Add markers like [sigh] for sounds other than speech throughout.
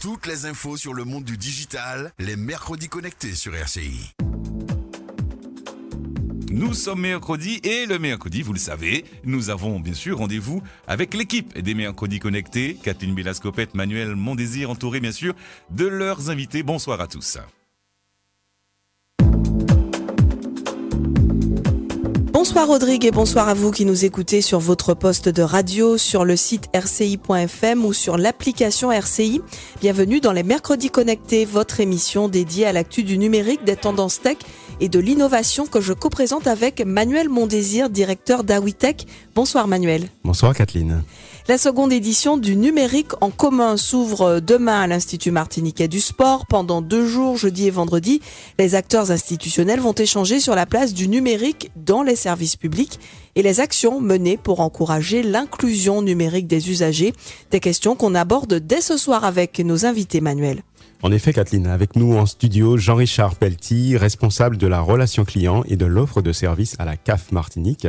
Toutes les infos sur le monde du digital, les mercredis connectés sur RCI. Nous sommes mercredi et le mercredi, vous le savez, nous avons bien sûr rendez-vous avec l'équipe des mercredis connectés, Kathleen Bélascopette, Manuel Mondésir, entouré bien sûr de leurs invités. Bonsoir à tous. Bonsoir Rodrigue et bonsoir à vous qui nous écoutez sur votre poste de radio, sur le site rci.fm ou sur l'application RCI. Bienvenue dans les Mercredis Connectés, votre émission dédiée à l'actu du numérique, des tendances tech et de l'innovation que je co-présente avec Manuel Mondésir, directeur d'Awitech. Bonsoir Manuel. Bonsoir Kathleen. La seconde édition du numérique en commun s'ouvre demain à l'Institut martiniquais du sport. Pendant deux jours, jeudi et vendredi, les acteurs institutionnels vont échanger sur la place du numérique dans les services publics et les actions menées pour encourager l'inclusion numérique des usagers. Des questions qu'on aborde dès ce soir avec nos invités manuels. En effet, Kathleen, avec nous en studio, Jean-Richard Pellety, responsable de la relation client et de l'offre de services à la CAF Martinique.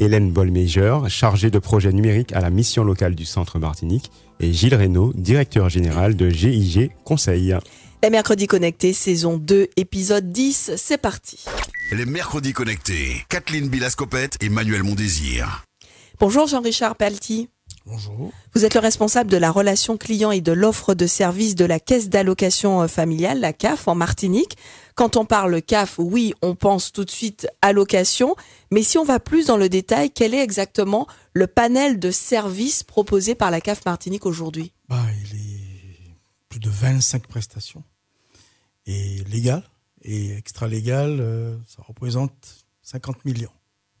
Hélène Bolmeyer, chargée de projet numérique à la mission locale du Centre Martinique, et Gilles Reynaud, directeur général de GIG Conseil. Les mercredis connectés, saison 2, épisode 10, c'est parti. Les mercredis connectés, Kathleen Bilascopette et Manuel Mondésir. Bonjour Jean-Richard Pellety. Bonjour. Vous êtes le responsable de la relation client et de l'offre de services de la Caisse d'allocation familiale, la CAF, en Martinique. Quand on parle CAF, oui, on pense tout de suite allocation, mais si on va plus dans le détail, quel est exactement le panel de services proposés par la CAF Martinique aujourd'hui? Bah, Il est plus de 25 prestations. Et légal et extra-légal, euh, ça représente 50 millions.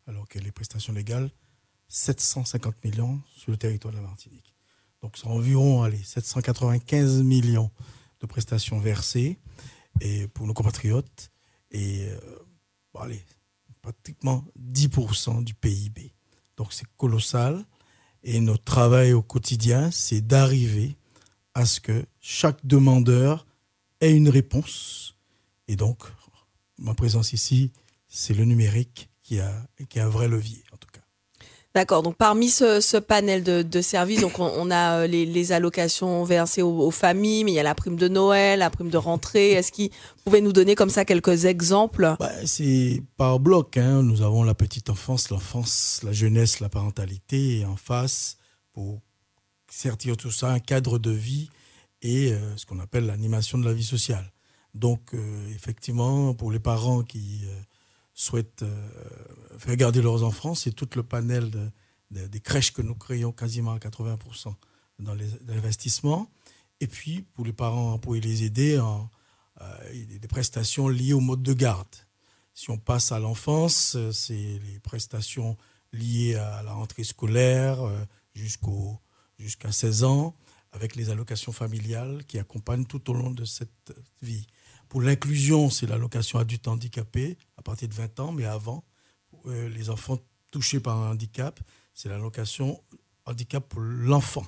Alors que les prestations légales, 750 millions sur le territoire de la Martinique. Donc c'est environ allez, 795 millions de prestations versées pour nos compatriotes et euh, allez, pratiquement 10% du PIB. Donc c'est colossal et notre travail au quotidien, c'est d'arriver à ce que chaque demandeur ait une réponse. Et donc, ma présence ici, c'est le numérique qui a, qui a un vrai levier. D'accord. Donc parmi ce, panel de, services, donc on, a les, les, allocations versées aux, familles, mais il y a la prime de Noël, la prime de rentrée. Est-ce qu'il pouvait nous donner comme ça quelques exemples? Bah, C'est par bloc. Hein. Nous avons la petite enfance, l'enfance, la jeunesse, la parentalité, et en face, pour sortir tout ça, un cadre de vie et euh, ce qu'on appelle l'animation de la vie sociale. Donc euh, effectivement, pour les parents qui euh, souhaitent euh, faire garder leurs enfants, c'est tout le panel de, de, des crèches que nous créons quasiment à 80% dans l'investissement. Et puis, pour les parents, pour les aider, en, euh, des prestations liées au mode de garde. Si on passe à l'enfance, c'est les prestations liées à la rentrée scolaire euh, jusqu'au jusqu'à 16 ans, avec les allocations familiales qui accompagnent tout au long de cette vie. Pour l'inclusion, c'est l'allocation adulte handicapé à partir de 20 ans, mais avant, euh, les enfants touchés par un handicap, c'est l'allocation handicap pour l'enfant.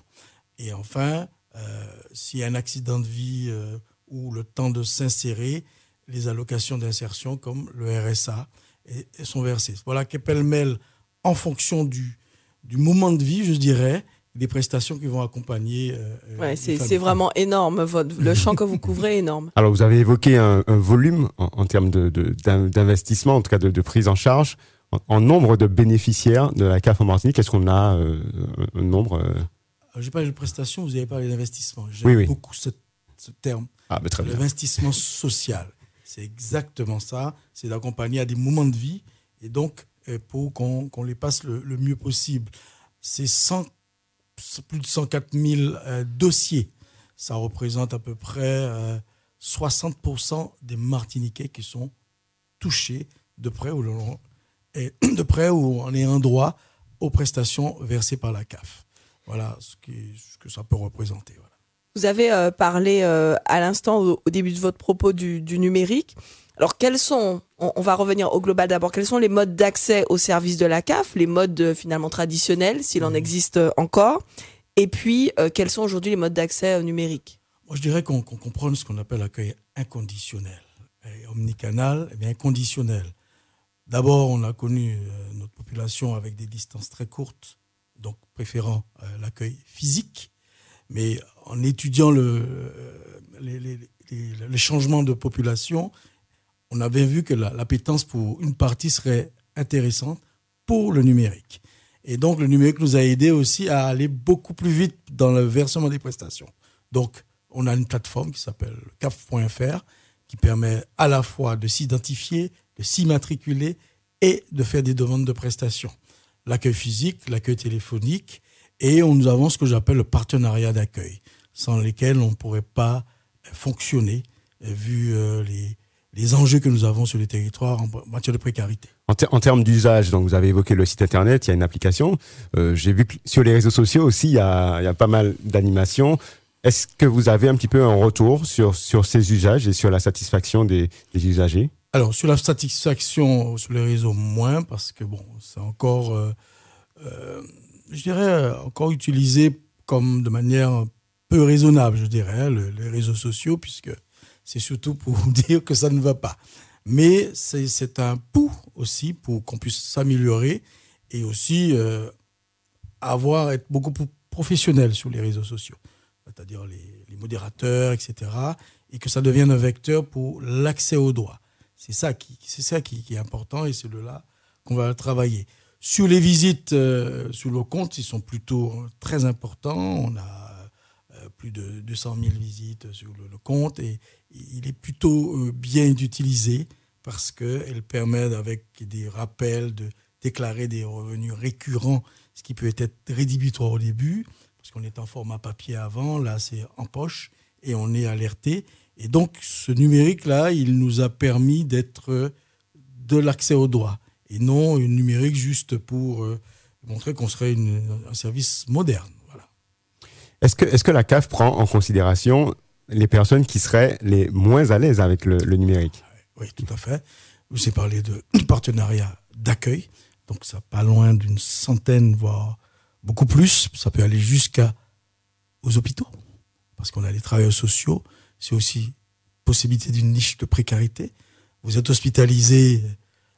Et enfin, euh, s'il y a un accident de vie euh, ou le temps de s'insérer, les allocations d'insertion comme le RSA et, sont versées. Voilà que pêle-mêle, en fonction du moment de vie, je dirais, des prestations qui vont accompagner. Euh, ouais, c'est vraiment énorme. Votre, le champ que vous couvrez est énorme. [laughs] Alors, vous avez évoqué un, un volume en, en termes d'investissement, de, en tout cas de, de, prise en charge. En, en, nombre de bénéficiaires de la CAF en Martinique, est-ce qu'on a euh, un nombre euh... J'ai parlé de prestations, vous avez parlé d'investissement. J'aime oui, oui. beaucoup ce, ce terme. Ah, bah, très bien. L'investissement [laughs] social. C'est exactement ça. C'est d'accompagner à des moments de vie et donc euh, pour qu'on qu les passe le, le mieux possible. C'est 100 plus de 104 000 euh, dossiers. Ça représente à peu près euh, 60% des Martiniquais qui sont touchés de près ou, [clears throat] de près ou en ayant droit aux prestations versées par la CAF. Voilà ce, que ça peut représenter. Vous avez euh, parlé euh, à l'instant, au, début de votre propos, du numérique. Alors, quels sont, on, on, va revenir au global d'abord, quels sont les modes d'accès aux services de la CAF, les modes euh, finalement traditionnels, s'il en existe encore, et puis euh, quels sont aujourd'hui les modes d'accès euh, numériques? Moi, je dirais qu'on qu comprend ce qu'on appelle l'accueil inconditionnel. Et omnicanal, et bien inconditionnel. D'abord, on a connu euh, notre population avec des distances très courtes, donc préférant l'accueil physique, mais en étudiant le les, les, les, changements de population, on avait vu que l'appétence pour une partie serait intéressante pour le numérique. Et donc, le numérique nous a aidé aussi à aller beaucoup plus vite dans le versement des prestations. Donc, on a une plateforme qui s'appelle CAF.fr qui permet à la fois de s'identifier, de s'immatriculer et de faire des demandes de prestations. L'accueil physique, l'accueil téléphonique, et on, nous avons ce que j'appelle le partenariat d'accueil, sans lesquels on ne pourrait pas fonctionner, vu euh, les, les enjeux que nous avons sur les territoires en matière de précarité. En, termes d'usage, donc vous avez évoqué le site internet, il y a une application. Euh, j'ai vu que sur les réseaux sociaux aussi, il y a, il y a pas mal d'animations. Est-ce que vous avez un petit peu un retour sur, sur ces usages et sur la satisfaction des, des usagers? Alors, sur la satisfaction sur les réseaux, moins, parce que bon, c'est encore, euh, euh, je dirais, encore utilisé comme de manière peu raisonnable, je dirais, hein, les réseaux sociaux, puisque c'est surtout pour [laughs] dire que ça ne va pas. Mais c'est un pouls aussi pour qu'on puisse s'améliorer et aussi euh, avoir, être beaucoup plus professionnel sur les réseaux sociaux, c'est-à-dire les, modérateurs, etc. Et que ça devienne un vecteur pour l'accès aux droits. C'est ça qui, est important et c'est de là qu'on va travailler. Sur les visites euh, sur le compte, ils sont plutôt très importants. On a plus de 200 000 visites sur le, compte et il est plutôt euh, bien utilisé parce qu'elle permet, avec des rappels, de déclarer des revenus récurrents, ce qui peut être rédhibitoire au début, parce qu'on est en format papier avant, là c'est en poche et on est alerté. Et donc ce numérique-là, il nous a permis d'être de l'accès aux droits et non un numérique juste pour euh, montrer qu'on serait un service moderne. Est-ce que, est que la CAF prend en considération les personnes qui seraient les moins à l'aise avec le, numérique? Oui, tout à fait. Vous ai parlé de [clears throat] partenariat d'accueil. Donc, ça pas loin d'une centaine, voire beaucoup plus. Ça peut aller jusqu'à aux hôpitaux. Parce qu'on a les travailleurs sociaux. C'est aussi possibilité d'une niche de précarité. Vous êtes hospitalisé,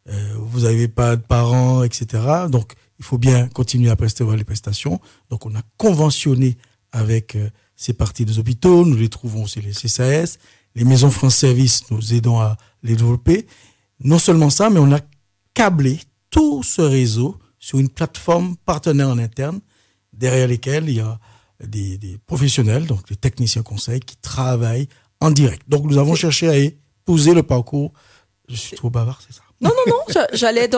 euh, vous n'avez pas de parents, etc. Donc, il faut bien continuer à prester les prestations. Donc, on a conventionné avec euh, ces parties des hôpitaux, nous les trouvons chez les CSAS, les maisons France Service, nous aidons à les développer. Non seulement ça, mais on a câblé tout ce réseau sur une plateforme partenaire en interne, derrière lesquelles il y a des, des professionnels, donc des techniciens conseils, qui travaillent en direct. Donc nous avons cherché à épouser le parcours. Je suis trop bavard, c'est ça non, non, non, j'allais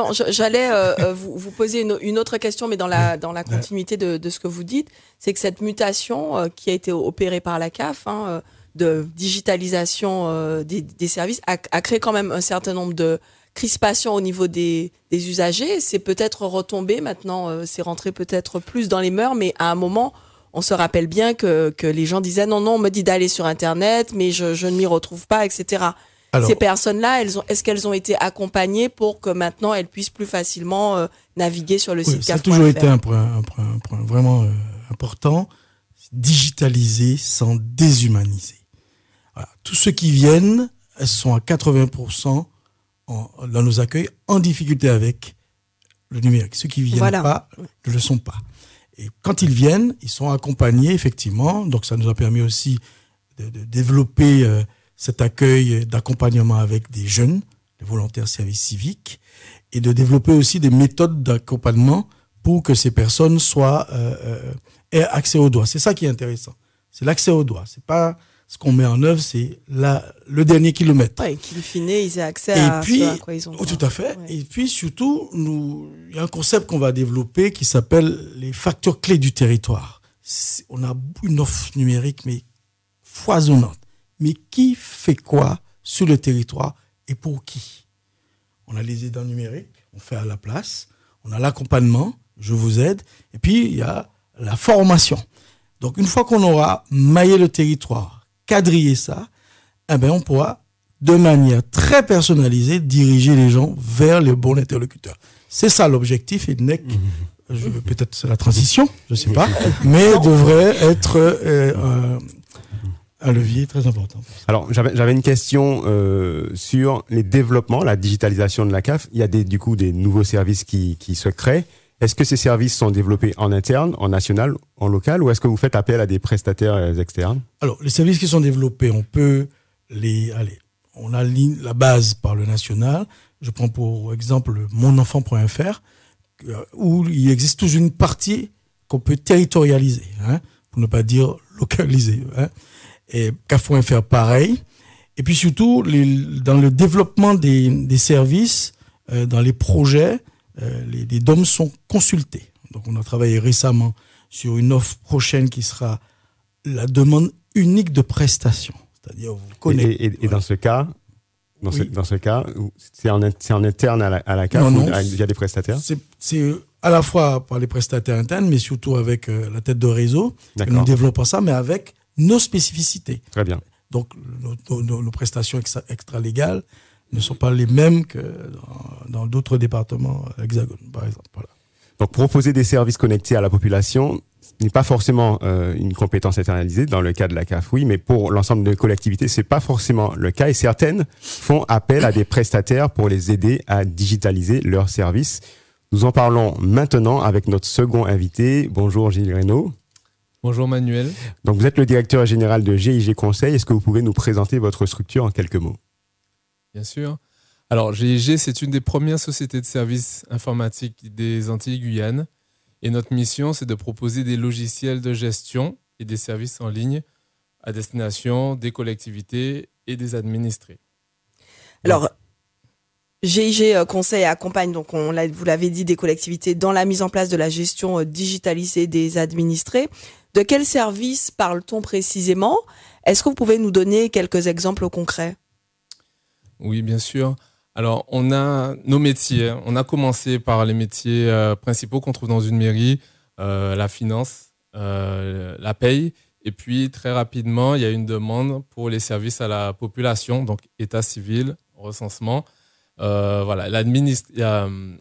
euh, euh, vous, poser une, autre question, mais dans la, continuité de, ce que vous dites, c'est que cette mutation euh, qui a été opérée par la CAF, hein, de digitalisation des, services, a, créé quand même un certain nombre de crispations au niveau des, usagers. C'est peut-être retombé maintenant, c'est rentré peut-être plus dans les mœurs, mais à un moment, on se rappelle bien que, les gens disaient non, non, on me dit d'aller sur Internet, mais je ne m'y retrouve pas, etc. Ces personnes-là, elles ont, est-ce qu'elles ont été accompagnées pour que maintenant elles puissent plus facilement euh, naviguer sur le site Ça a toujours été un point, vraiment euh, important. Digitaliser sans déshumaniser. Tous ceux qui viennent, elles sont à 80% dans nos accueils en difficulté avec le numérique. Ceux qui viennent pas ne le sont pas. Et quand ils viennent, ils sont accompagnés effectivement. Donc ça nous a permis aussi de, développer euh, cet accueil d'accompagnement avec des jeunes, des volontaires service civique, et de développer aussi des méthodes d'accompagnement pour que ces personnes soient euh, euh, aient accès aux droits. C'est ça qui est intéressant. C'est l'accès aux droits. C'est pas ce qu'on met en œuvre, c'est le dernier kilomètre. Ouais, qu'il finit, ils aient accès à, puis, à quoi ils ont. Oh, tout à fait. Et puis surtout, nous, il y a un concept qu'on va développer qui s'appelle les facteurs clés du territoire. On a une offre numérique mais foisonnante mais qui fait quoi sur le territoire et pour qui? On a les aidants numériques, on fait à la place, on a l'accompagnement, je vous aide, et puis il y a la formation. Donc une fois qu'on aura maillé le territoire, quadrillé ça, eh ben on pourra de manière très personnalisée diriger les gens vers le bon interlocuteur. C'est ça l'objectif et NEC, peut-être c'est la transition, je ne sais pas, mais devrait être euh, euh, un levier très important. Alors, j'avais une question euh, sur les développements, la digitalisation de la CAF. Il y a des, du coup des nouveaux services qui, qui se créent. Est-ce que ces services sont développés en interne, en national, en local, ou est-ce que vous faites appel à des prestataires externes? Alors, les services qui sont développés, on peut les... Allez, on a la base par le national. Je prends pour exemple monenfant.fr, euh, où il existe toujours une partie qu'on peut territorialiser, hein, pour ne pas dire localiser. Hein. Et CAF.fr, pareil. Et puis surtout, dans le développement des, services, euh, dans les projets, euh, les, les, DOM sont consultés. Donc on a travaillé récemment sur une offre prochaine qui sera la demande unique de prestation. C'est-à-dire, vous connaissez. Et, dans ce cas, dans, ce, dans ce cas, c'est en, en, interne à la, à la CAF non, non, il y a des prestataires C'est à la fois par les prestataires internes, mais surtout avec euh, la tête de réseau. Nous développons ça, mais avec nos spécificités. Très bien. Donc, nos, prestations extra-légales ne sont pas les mêmes que dans d'autres départements hexagones, par exemple. Voilà. Donc, proposer des services connectés à la population n'est pas forcément euh, une compétence internalisée dans le cas de la CAF, oui, mais pour l'ensemble des collectivités, c'est pas forcément le cas et certaines font appel à des prestataires pour les aider à digitaliser leurs services. Nous en parlons maintenant avec notre second invité. Bonjour Gilles Reynaud. Bonjour Manuel. Donc vous êtes le directeur général de GIG Conseil. Est-ce que vous pouvez nous présenter votre structure en quelques mots? Bien sûr. Alors GIG, c'est une des premières sociétés de services informatiques des Antilles Guyane. Et notre mission, c'est de proposer des logiciels de gestion et des services en ligne à destination des collectivités et des administrés. Alors, GIG euh, Conseil accompagne, donc on vous l'avez dit, des collectivités dans la mise en place de la gestion euh, digitalisée des administrés. De quel service parle-t-on précisément? Est-ce que vous pouvez nous donner quelques exemples concrets? Oui, bien sûr. Alors, on a nos métiers. On a commencé par les métiers euh, principaux qu'on trouve dans une mairie, euh, la finance, euh, la paye. Et puis, très rapidement, il y a une demande pour les services à la population, donc état civil, recensement. voilà,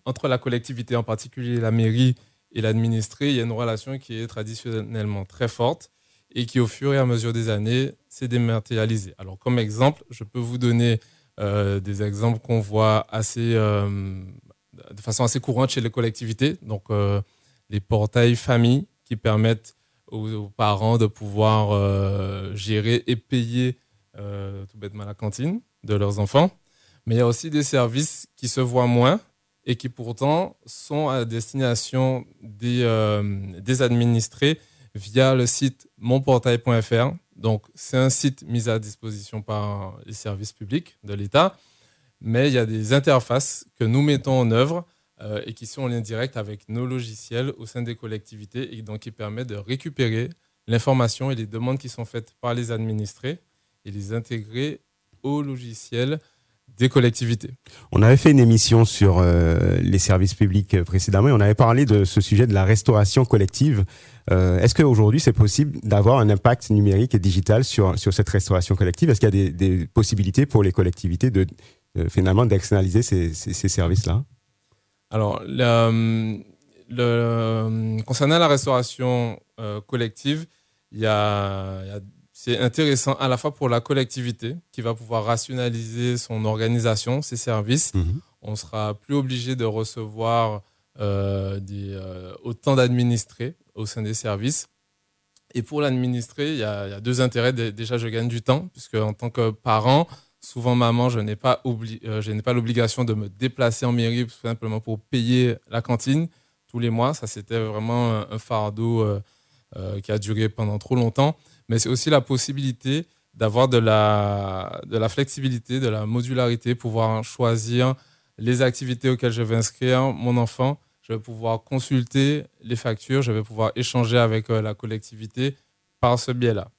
entre la collectivité, en particulier la mairie, et l'administré, il y a une relation qui est traditionnellement très forte et qui, au fur et à mesure des années, s'est dématérialisée. Alors, comme exemple, je peux vous donner euh, des exemples qu'on voit assez, euh, de façon assez courante chez les collectivités. Donc, euh, les portails famille qui permettent aux, parents de pouvoir gérer et payer tout bêtement la cantine de leurs enfants. Mais il y a aussi des services qui se voient moins, et qui pourtant sont à destination des, euh, administrés via le site monportail.fr. Donc, c'est un site mis à disposition par les services publics de l'État, mais il y a des interfaces que nous mettons en œuvre euh, et qui sont en lien direct avec nos logiciels au sein des collectivités et donc qui permettent de récupérer l'information et les demandes qui sont faites par les administrés et les intégrer au logiciel des collectivités. On avait fait une émission sur euh, les services publics euh, précédemment et on avait parlé de ce sujet de la restauration collective. Euh, Est-ce qu'aujourd'hui c'est possible d'avoir un impact numérique et digital sur, sur cette restauration collective? Est-ce qu'il y a des, des, possibilités pour les collectivités de euh, finalement d'externaliser ces, ces, ces services-là? Alors, le, le, concernant la restauration collective, il y a, il y a c'est intéressant à la fois pour la collectivité qui va pouvoir rationaliser son organisation, ses services. Mhm. On sera plus obligé de recevoir euh, des, euh, autant d'administrés au sein des services. Et pour l'administré, il, y, a deux intérêts. Déjà, je gagne du temps, puisque en tant que parent, souvent maman, je n'ai pas, euh, pas l'obligation de me déplacer en mairie tout simplement pour payer la cantine tous les mois. Ça, c'était vraiment un fardeau qui a duré pendant trop longtemps mais c'est aussi la possibilité d'avoir de la, de la flexibilité, de la modularité, pouvoir choisir les activités auxquelles je vais inscrire mon enfant. Je vais pouvoir consulter les factures, je vais pouvoir échanger avec euh, la collectivité par ce biais-là.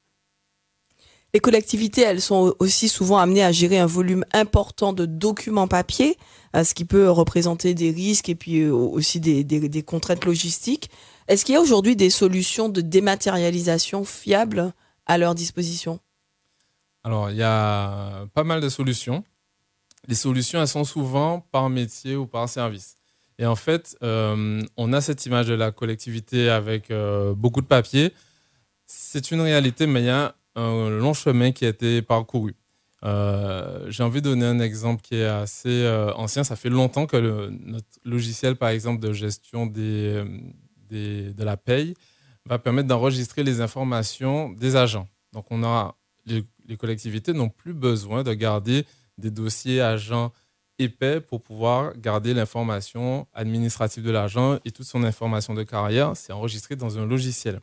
Les collectivités, elles sont aussi souvent amenées à gérer un volume important de documents papier, euh, ce qui peut représenter des risques et puis euh, aussi des, des, des contraintes logistiques. Est-ce qu'il y a aujourd'hui des solutions de dématérialisation fiables à leur disposition? Alors, il y a pas mal de solutions. Les solutions, elles sont souvent par métier ou par service. Et en fait, euh, on a cette image de la collectivité avec euh, beaucoup de papier. C'est une réalité, mais il y a un long chemin qui a été parcouru. Euh, j'ai envie de donner un exemple qui est assez ancien. Ça fait longtemps que notre logiciel, par exemple, de gestion des, de la paye va permettre d'enregistrer les informations des agents. Donc, on a, les, collectivités n'ont plus besoin de garder des dossiers agents épais pour pouvoir garder l'information administrative de l'agent et toute son information de carrière. C'est enregistré dans un logiciel.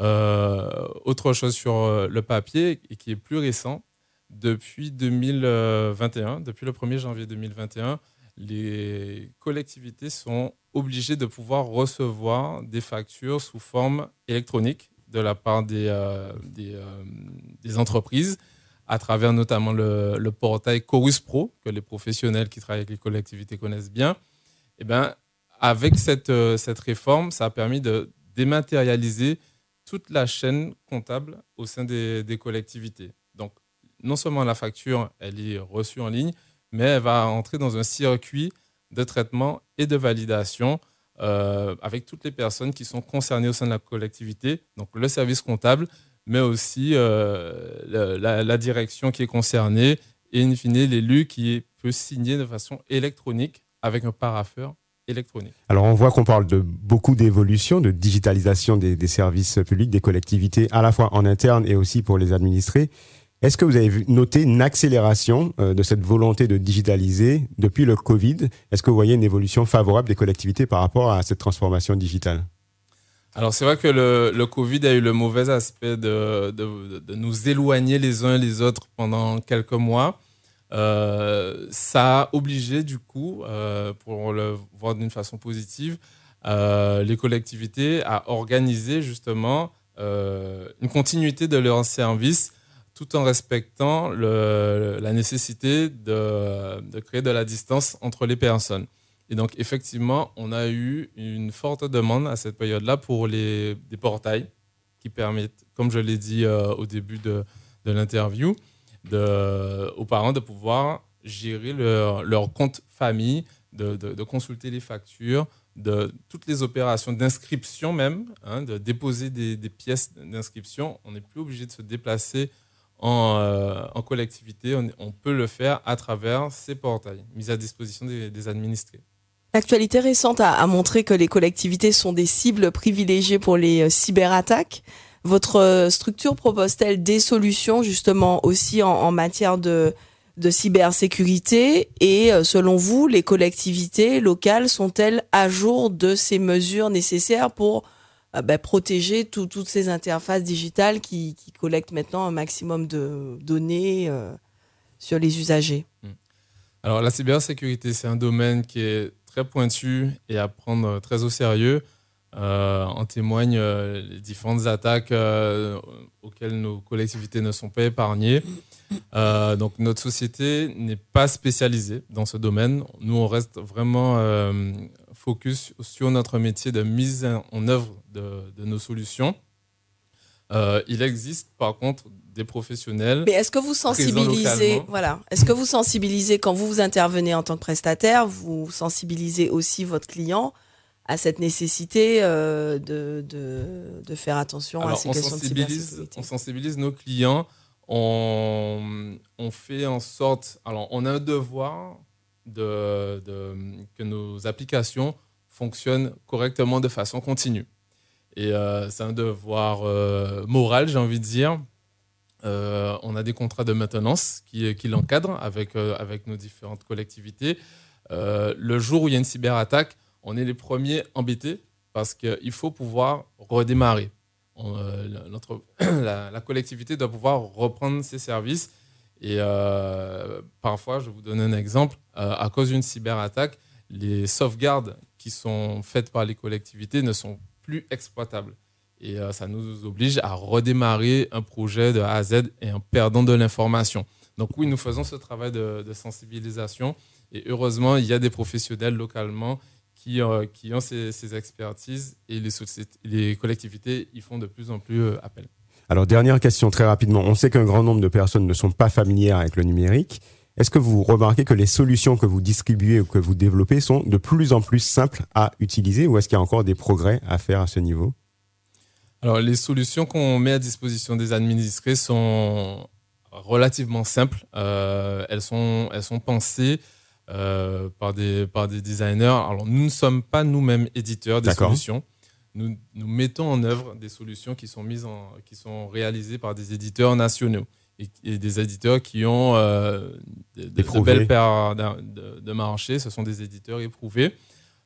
Euh, autre chose sur euh, le papier et qui est plus récent, depuis 2021, depuis le 1er janvier 2021, les collectivités sont obligées de pouvoir recevoir des factures sous forme électronique de la part des, euh, euh, des, entreprises à travers notamment le, le, portail Chorus Pro, que les professionnels qui travaillent avec les collectivités connaissent bien. Et eh ben, avec cette, euh, cette réforme, ça a permis de dématérialiser toute la chaîne comptable au sein des, des collectivités. Donc, non seulement la facture, elle est reçue en ligne, mais elle va entrer dans un circuit de traitement et de validation euh, avec toutes les personnes qui sont concernées au sein de la collectivité, donc le service comptable, mais aussi euh, la, direction qui est concernée et in fine l'élu qui peut signer de façon électronique avec un paraffeur électronique. Alors on voit qu'on parle de beaucoup d'évolution, de digitalisation des, des, services publics, des collectivités, à la fois en interne et aussi pour les administrés. Est-ce que vous avez noté une accélération euh, de cette volonté de digitaliser depuis le Covid? Est-ce que vous voyez une évolution favorable des collectivités par rapport à cette transformation digitale? Alors c'est vrai que le, Covid a eu le mauvais aspect de, nous éloigner les uns les autres pendant quelques mois. Euh, ça a obligé du coup, euh, pour le voir d'une façon positive, les collectivités à organiser justement une continuité de leur service tout en respectant la nécessité de, créer de la distance entre les personnes. Et donc, effectivement, on a eu une forte demande à cette période-là pour les, des portails qui permettent, comme je l'ai dit euh, au début de, l'interview, aux parents de pouvoir gérer leur, compte famille, de, consulter les factures, de toutes les opérations d'inscription même, hein, de déposer des pièces d'inscription. On n'est plus obligé de se déplacer en, euh, en collectivité, on, peut le faire à travers ces portails mis à disposition des, administrés. L'actualité récente a, montré que les collectivités sont des cibles privilégiées pour les euh, cyberattaques. Votre euh, structure propose-t-elle des solutions justement aussi en, matière de, cybersécurité? Et selon vous, les collectivités locales sont-elles à jour de ces mesures nécessaires pour bah, protéger tout, toutes ces interfaces digitales qui, collectent maintenant un maximum de données euh, sur les usagers mmh. Alors la cybersécurité, c'est un domaine qui est très pointu et à prendre très au sérieux. Euh, en témoignent euh, les différentes attaques euh, auxquelles nos collectivités ne sont pas épargnées. Euh, donc notre société n'est pas spécialisée dans ce domaine. Nous, on reste vraiment euh, focus sur notre métier de mise en œuvre de, de nos solutions. Euh, il existe par contre des professionnels. Mais est-ce que vous sensibilisez, voilà, est-ce que vous sensibilisez quand vous, vous intervenez en tant que prestataire, vous sensibilisez aussi votre client à cette nécessité euh, de, de, de, faire attention Alors, à ces on questions sensibilise, de cybersécurité? On sensibilise nos clients. On, on, fait en sorte. Alors, on a un devoir que nos applications fonctionnent correctement de façon continue. Et euh, c'est un devoir euh, moral, j'ai envie de dire. Euh, on a des contrats de maintenance qui, l'encadrent avec, avec nos différentes collectivités. Le jour où il y a une cyberattaque, on est les premiers embêtés parce qu'il faut pouvoir redémarrer. On, [coughs] la, collectivité doit pouvoir reprendre ses services. Et euh, parfois, je vous donner un exemple, euh, à cause d'une cyberattaque, les sauvegardes qui sont faites par les collectivités ne sont plus exploitables. Et euh, ça nous oblige à redémarrer un projet de A à Z et en perdant de l'information. Donc oui, nous faisons ce travail de, sensibilisation. Et heureusement, il y a des professionnels localement qui, ont ces, expertises et les, collectivités y font de plus en plus appel. Alors, dernière question très rapidement. On sait qu'un grand nombre de personnes ne sont pas familières avec le numérique. Est-ce que vous remarquez que les solutions que vous distribuez ou que vous développez sont de plus en plus simples à utiliser ou est-ce qu'il y a encore des progrès à faire à ce niveau? Alors, les solutions qu'on met à disposition des administrés sont relativement simples. elles, sont, elles sont pensées par, des, par des designers. Alors, nous ne sommes pas nous-mêmes éditeurs des solutions. Nous, nous, mettons en œuvre des solutions qui sont, mises en, qui sont réalisées par des éditeurs nationaux et, des éditeurs qui ont de, de, belles paires de, de, marché. Ce sont des éditeurs éprouvés.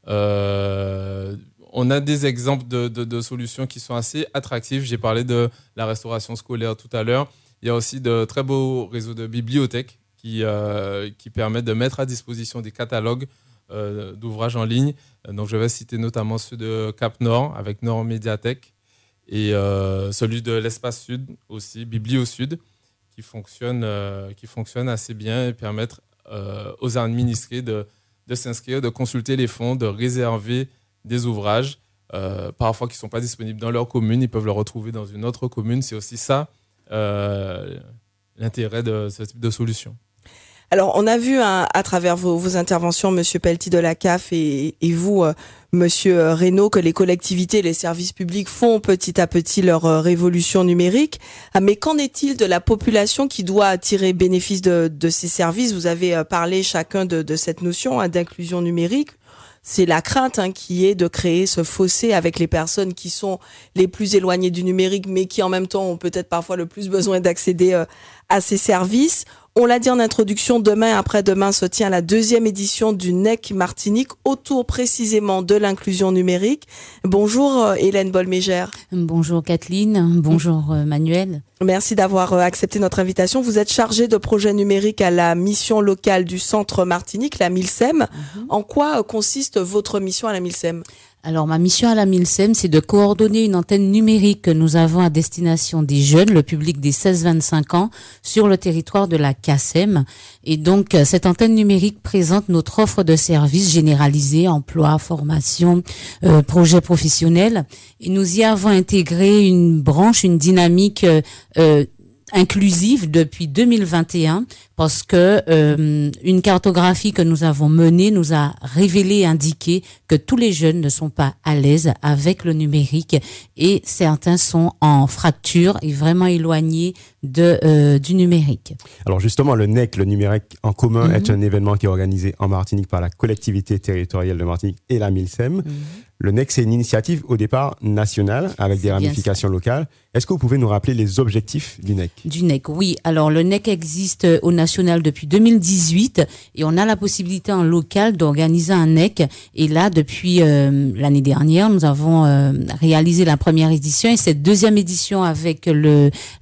Euh, on a des exemples de, solutions qui sont assez attractives. J'ai parlé de la restauration scolaire tout à l'heure. Il y a aussi de très beaux réseaux de bibliothèques qui, euh, qui permettent de mettre à disposition des catalogues euh, d'ouvrages en ligne. Donc, je vais citer notamment ceux de Cap Nord avec Nord Médiathèque et celui de l'Espace Sud aussi, Biblio Sud, qui fonctionne, qui fonctionne assez bien et permettent aux administrés de de s'inscrire, de consulter les fonds, de réserver des ouvrages, euh, parfois qui ne sont pas disponibles dans leur commune, ils peuvent le retrouver dans une autre commune. C'est aussi ça euh, l'intérêt de ce type de solution. Alors, on a vu hein, à travers vos, interventions, Monsieur Pelletier de la CAF et, vous, euh, Monsieur euh, Reynaud, que les collectivités, les services publics font petit à petit leur euh, révolution numérique. Ah, mais qu'en est-il de la population qui doit tirer bénéfice de, ces services? Vous avez parlé chacun de, cette notion hein, d'inclusion numérique c'est la crainte hein, qui est de créer ce fossé avec les personnes qui sont les plus éloignées du numérique, mais qui en même temps ont peut-être parfois le plus besoin d'accéder à ces services. On l'a dit en introduction, demain après-demain se tient la deuxième édition du NEC Martinique autour précisément de l'inclusion numérique. Bonjour euh, Hélène Bolmégère. Bonjour Kathleen, bonjour euh, Manuel. Merci d'avoir euh, accepté notre invitation. Vous êtes chargée de projets numériques à la mission locale du Centre Martinique, la MILSEM. Mhm. En quoi consiste votre mission à la MILSEM? Alors, ma mission à la MILSEM, c'est de coordonner une antenne numérique que nous avons à destination des jeunes, le public des 16-25 ans, sur le territoire de la CASEM. Et donc, euh, cette antenne numérique présente notre offre de services généralisés, emploi, formation, euh, projets professionnels. Et nous y avons intégré une branche, une dynamique euh, euh inclusive depuis 2021 parce que euh, une cartographie que nous avons menée nous a révélé indiqué que tous les jeunes ne sont pas à l'aise avec le numérique et certains sont en fracture et vraiment éloignés de euh, du numérique. Alors justement, le NEC, le numérique en commun, est mhm. un événement qui est organisé en Martinique par la collectivité territoriale de Martinique et la MILSEM. Mhm. Le NEC, c'est une initiative au départ nationale avec des ramifications locales. Est-ce que vous pouvez nous rappeler les objectifs du NEC Du NEC, oui. Alors le NEC existe au national depuis 2018 et on a la possibilité en local d'organiser un NEC. Et là, depuis euh, l'année dernière, nous avons euh, réalisé la première édition et cette deuxième édition avec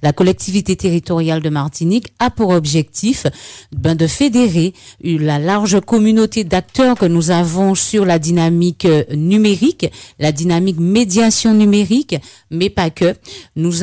la collectivité territoriale de Martinique a pour objectif ben, de fédérer la large communauté d'acteurs que nous avons sur la dynamique euh, numérique la dynamique médiation numérique, mais pas que.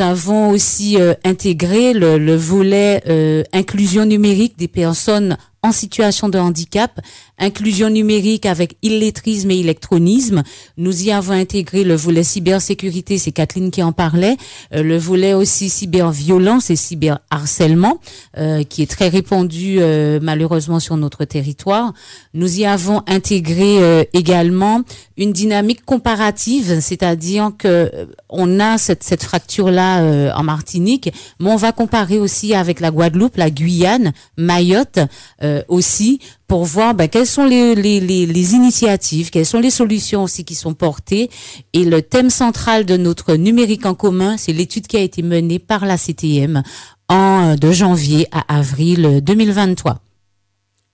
Avons aussi euh, intégré le, volet euh, inclusion numérique des personnes en situation de handicap, inclusion numérique avec illettrisme et électronisme. Nous y avons intégré le volet cybersécurité, c'est Kathleen qui en parlait, euh, le volet aussi cyberviolence et cyberharcèlement, euh, qui est très répandu euh, malheureusement sur notre territoire. Nous y avons intégré euh, également une dynamique comparative, c'est-à-dire que on a cette, cette fracture-là en Martinique, mais on va comparer aussi avec la Guadeloupe, la Guyane, Mayotte, euh, aussi pour voir ben, quelles sont les, les, les, initiatives, quelles sont les solutions aussi qui sont portées. Et le thème central de notre numérique en commun, c'est l'étude qui a été menée par la CTM en de janvier à avril 2023.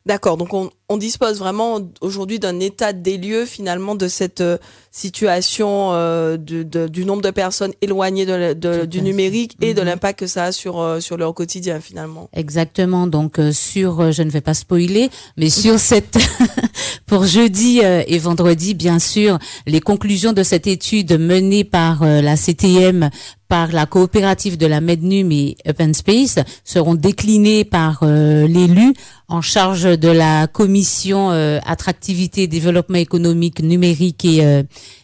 D'accord, donc on, on, dispose vraiment aujourd'hui d'un état des lieux finalement de cette euh, situation euh, de, de, du nombre de personnes éloignées de, du numérique et de mhm. l'impact que ça a sur, euh, sur leur quotidien finalement. Exactement, donc sur, je ne vais pas spoiler, mais sur [laughs] cette, [laughs] pour jeudi et vendredi bien sûr, les conclusions de cette étude menée par la CTM par la coopérative de la Mednum et Open Space seront déclinées par l'élu en charge de la commission euh, attractivité, développement économique, numérique et, euh,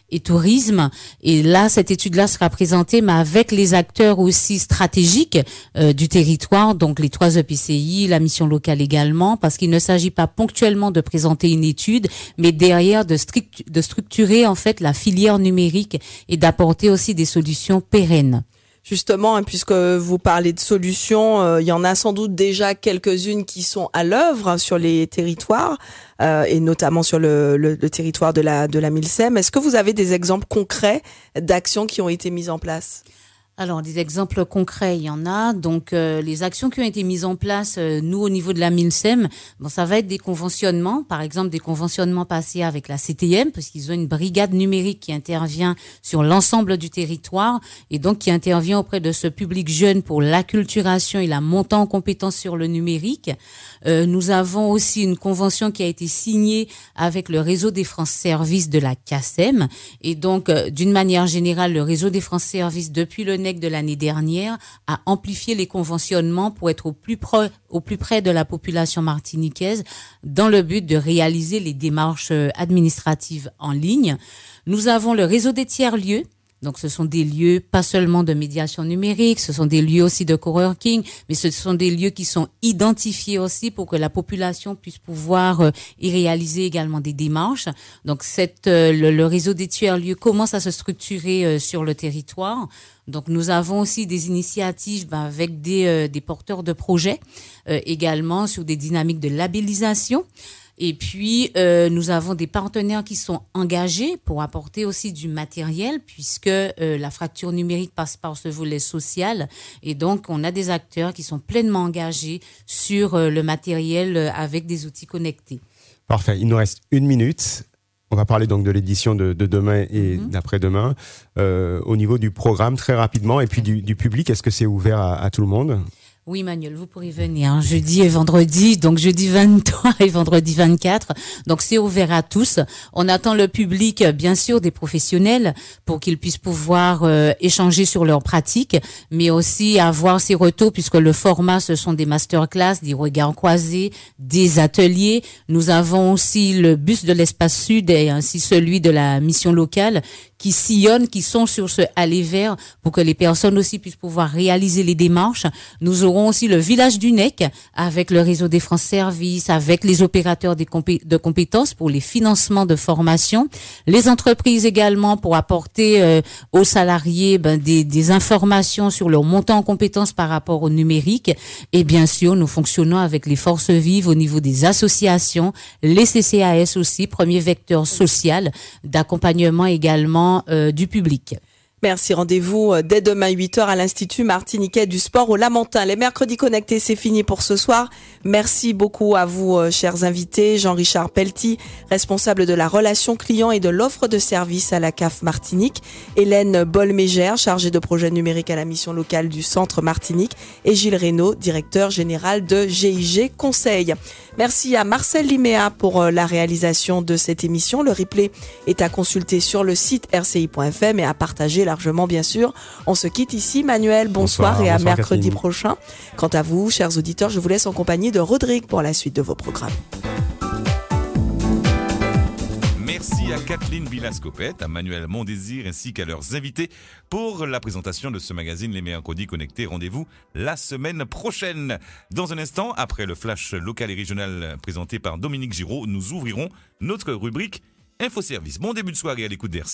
et tourisme. Et là, cette étude-là sera présentée, mais avec les acteurs aussi stratégiques euh, du territoire, donc les trois EPCI, la mission locale également, parce qu'il ne s'agit pas ponctuellement de présenter une étude, mais derrière de, de structurer en fait la filière numérique et d'apporter aussi des solutions pérennes. Justement, hein, puisque vous parlez de solutions, euh, il y en a sans doute déjà quelques-unes qui sont à l'œuvre hein, sur les territoires euh, et notamment sur le, territoire de la de la Milsem. Est-ce que vous avez des exemples concrets d'actions qui ont été mises en place? Alors, des exemples concrets, il y en a. Donc, euh, les actions qui ont été mises en place, euh, nous, au niveau de la MILSEM, bon, ça va être des conventionnements, par exemple des conventionnements passés avec la CTM, parce qu'ils ont une brigade numérique qui intervient sur l'ensemble du territoire et donc qui intervient auprès de ce public jeune pour l'acculturation et la montée en compétences sur le numérique. Euh, nous avons aussi une convention qui a été signée avec le réseau des France Services de la CASEM. Et donc, euh, d'une manière générale, le réseau des France Services, depuis le de l'année dernière a amplifié les conventionnements pour être au plus, au plus près de la population martiniquaise dans le but de réaliser les démarches euh, administratives en ligne. Nous avons le réseau des tiers-lieux donc, ce sont des lieux pas seulement de médiation numérique, ce sont des lieux aussi de coworking, mais ce sont des lieux qui sont identifiés aussi pour que la population puisse pouvoir euh, y réaliser également des démarches. Donc, euh, le, réseau des tiers-lieux commence à se structurer euh, sur le territoire. Donc, nous avons aussi des initiatives ben, avec des porteurs de projets, également sur des dynamiques de labellisation. Et puis, euh, nous avons des partenaires qui sont engagés pour apporter aussi du matériel, puisque euh, la fracture numérique passe par ce volet social. Et donc, on a des acteurs qui sont pleinement engagés sur euh, le matériel avec des outils connectés. Parfait. Il nous reste une minute. On va parler donc de l'édition de, demain et mhm. d'après-demain. au niveau du programme, très rapidement, et puis du, public, est-ce que c'est ouvert à tout le monde? Oui, Manuel, vous pourrez venir jeudi et vendredi, donc jeudi 23 et vendredi 24. Donc c'est ouvert à tous. On attend le public, bien sûr, des professionnels pour qu'ils puissent pouvoir euh, échanger sur leurs pratiques, mais aussi avoir ces retours puisque le format, ce sont des masterclass, des regards croisés, des ateliers. Nous avons aussi le bus de l'espace sud et ainsi celui de la mission locale qui sillonnent, qui sont sur ce aller vert pour que les personnes aussi puissent pouvoir réaliser les démarches. Aussi le village du NEC avec le réseau des France Services, avec les opérateurs de compétences pour les financements de formation, les entreprises également pour apporter euh, aux salariés ben, des, des informations sur leur montant en compétences par rapport au numérique. Et bien sûr, nous fonctionnons avec les forces vives au niveau des associations, les CCAS aussi, premier vecteur social d'accompagnement également euh, du public. Merci. Rendez-vous euh, dès demain 8h à l'Institut Martiniquais du Sport au Lamentin. Les mercredis connectés, c'est fini pour ce soir. Merci beaucoup à vous, euh, chers invités. Jean-Richard Pelty, responsable de la relation client et de l'offre de service à la CAF Martinique. Hélène Bolmégère, chargée de projet numérique à la mission locale du Centre Martinique. Et Gilles Reynaud, directeur général de GIG Conseil. Merci à Marcel Liméa pour euh, la réalisation de cette émission. Le replay est à consulter sur le site rci.fm et à partager la largement, bien sûr. On se quitte ici. Manuel, bonsoir, et à mercredi prochain. Quant à vous, chers auditeurs, je vous laisse en compagnie de Rodrigue pour la suite de vos programmes. Merci à Kathleen Villascopette, à Manuel Mondésir ainsi qu'à leurs invités pour la présentation de ce magazine Les Mercredis Connectés. Rendez-vous la semaine prochaine. Dans un instant, après le flash local et régional présenté par Dominique Giraud, nous ouvrirons notre rubrique Infoservice. Bon début de soirée à l'écoute d'RC.